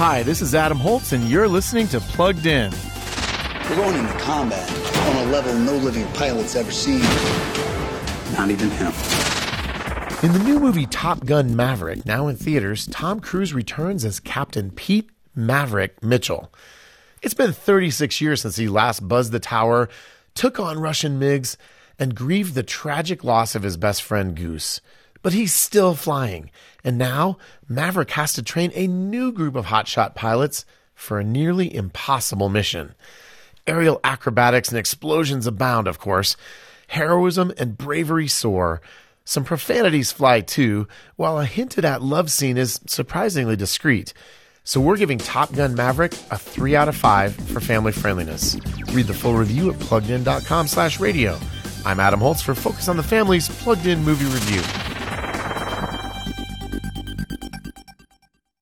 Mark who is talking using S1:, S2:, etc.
S1: Hi, this is Adam Holz, and you're listening to Plugged In.
S2: We're going into combat on a level no living pilot's ever seen. Not even him.
S1: In the new movie Top Gun Maverick, now in theaters, Tom Cruise returns as Captain Pete Maverick Mitchell. It's been 36 years since he last buzzed the tower, took on Russian MiGs, and grieved the tragic loss of his best friend Goose. But he's still flying, and now Maverick has to train a new group of hotshot pilots for a nearly impossible mission. Aerial acrobatics and explosions abound, of course. Heroism and bravery soar. Some profanities fly too, while a hinted at love scene is surprisingly discreet. So we're giving Top Gun Maverick a 3 out of 5 for family friendliness. Read the full review at pluggedin.com slash radio. I'm Adam Holz for Focus on the Family's Plugged In Movie Review.